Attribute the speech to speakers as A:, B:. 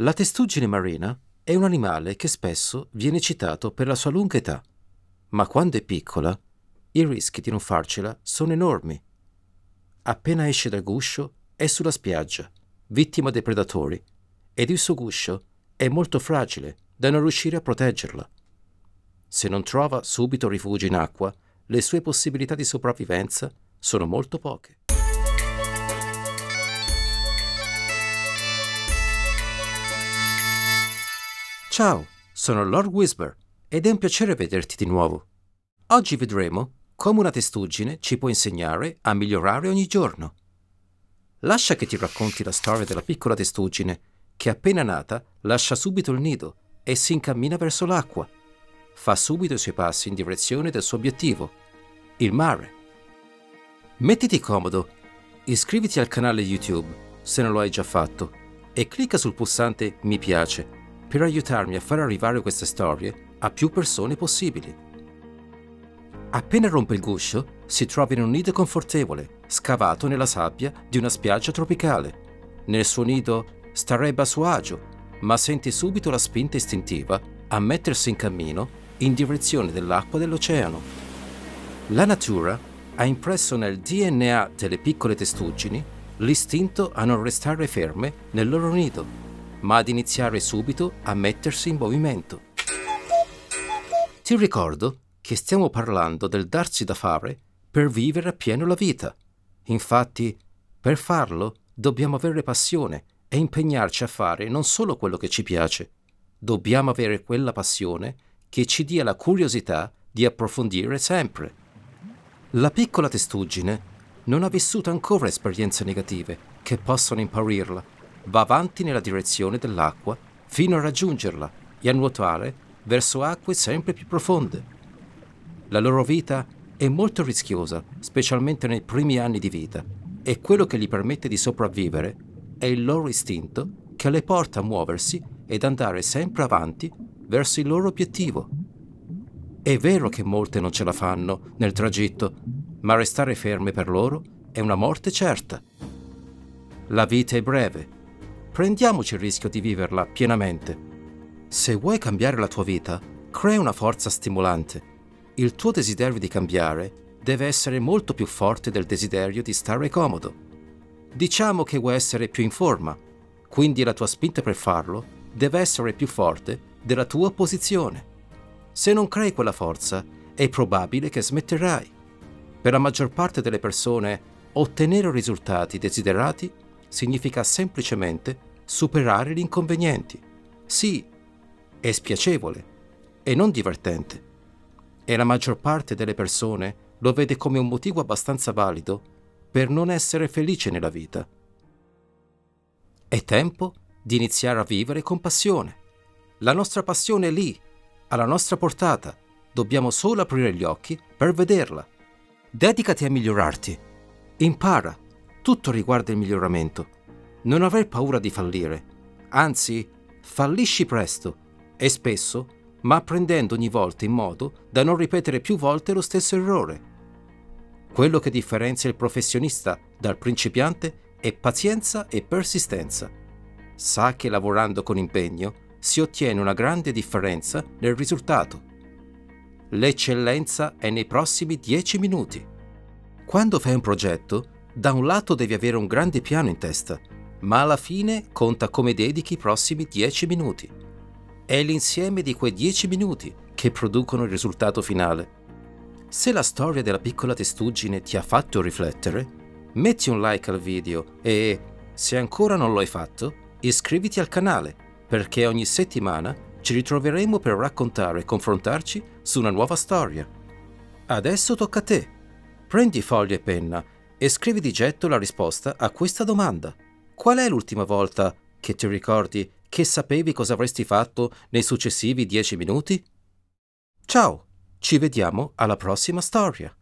A: La testuggine marina è un animale che spesso viene citato per la sua lunga età, ma quando è piccola i rischi di non farcela sono enormi. Appena esce dal guscio è sulla spiaggia, vittima dei predatori, ed il suo guscio è molto fragile da non riuscire a proteggerla. Se non trova subito rifugio in acqua, le sue possibilità di sopravvivenza sono molto poche. Ciao, sono Lord Whisper ed è un piacere vederti di nuovo. Oggi vedremo come una testuggine ci può insegnare a migliorare ogni giorno. Lascia che ti racconti la storia della piccola testuggine che appena nata lascia subito il nido e si incammina verso l'acqua. Fa subito i suoi passi in direzione del suo obiettivo, il mare. Mettiti comodo, iscriviti al canale YouTube se non lo hai già fatto e clicca sul pulsante Mi piace per aiutarmi a far arrivare queste storie a più persone possibili. Appena rompe il guscio, si trova in un nido confortevole, scavato nella sabbia di una spiaggia tropicale. Nel suo nido starebbe a suo agio, ma sente subito la spinta istintiva a mettersi in cammino in direzione dell'acqua dell'oceano. La natura ha impresso nel DNA delle piccole testuggini l'istinto a non restare ferme nel loro nido ma ad iniziare subito a mettersi in movimento. Ti ricordo che stiamo parlando del darsi da fare per vivere appieno la vita. Infatti, per farlo dobbiamo avere passione e impegnarci a fare non solo quello che ci piace, dobbiamo avere quella passione che ci dia la curiosità di approfondire sempre. La piccola testuggine non ha vissuto ancora esperienze negative che possono impaurirla va avanti nella direzione dell'acqua fino a raggiungerla e a nuotare verso acque sempre più profonde. La loro vita è molto rischiosa, specialmente nei primi anni di vita, e quello che gli permette di sopravvivere è il loro istinto che le porta a muoversi ed andare sempre avanti verso il loro obiettivo. È vero che molte non ce la fanno nel tragitto, ma restare ferme per loro è una morte certa. La vita è breve prendiamoci il rischio di viverla pienamente. Se vuoi cambiare la tua vita, crea una forza stimolante. Il tuo desiderio di cambiare deve essere molto più forte del desiderio di stare comodo. Diciamo che vuoi essere più in forma, quindi la tua spinta per farlo deve essere più forte della tua posizione. Se non crei quella forza, è probabile che smetterai. Per la maggior parte delle persone, ottenere risultati desiderati significa semplicemente superare gli inconvenienti. Sì, è spiacevole e non divertente. E la maggior parte delle persone lo vede come un motivo abbastanza valido per non essere felice nella vita. È tempo di iniziare a vivere con passione. La nostra passione è lì, alla nostra portata. Dobbiamo solo aprire gli occhi per vederla. Dedicati a migliorarti. Impara. Tutto riguarda il miglioramento non aver paura di fallire, anzi, fallisci presto e spesso, ma apprendendo ogni volta in modo da non ripetere più volte lo stesso errore. Quello che differenzia il professionista dal principiante è pazienza e persistenza. Sa che lavorando con impegno si ottiene una grande differenza nel risultato. L'eccellenza è nei prossimi 10 minuti. Quando fai un progetto, da un lato devi avere un grande piano in testa ma alla fine conta come dedichi i prossimi 10 minuti. È l'insieme di quei 10 minuti che producono il risultato finale. Se la storia della piccola testuggine ti ha fatto riflettere, metti un like al video e, se ancora non lo hai fatto, iscriviti al canale, perché ogni settimana ci ritroveremo per raccontare e confrontarci su una nuova storia. Adesso tocca a te. Prendi foglio e penna e scrivi di getto la risposta a questa domanda. Qual è l'ultima volta che ti ricordi che sapevi cosa avresti fatto nei successivi dieci minuti? Ciao, ci vediamo alla prossima storia.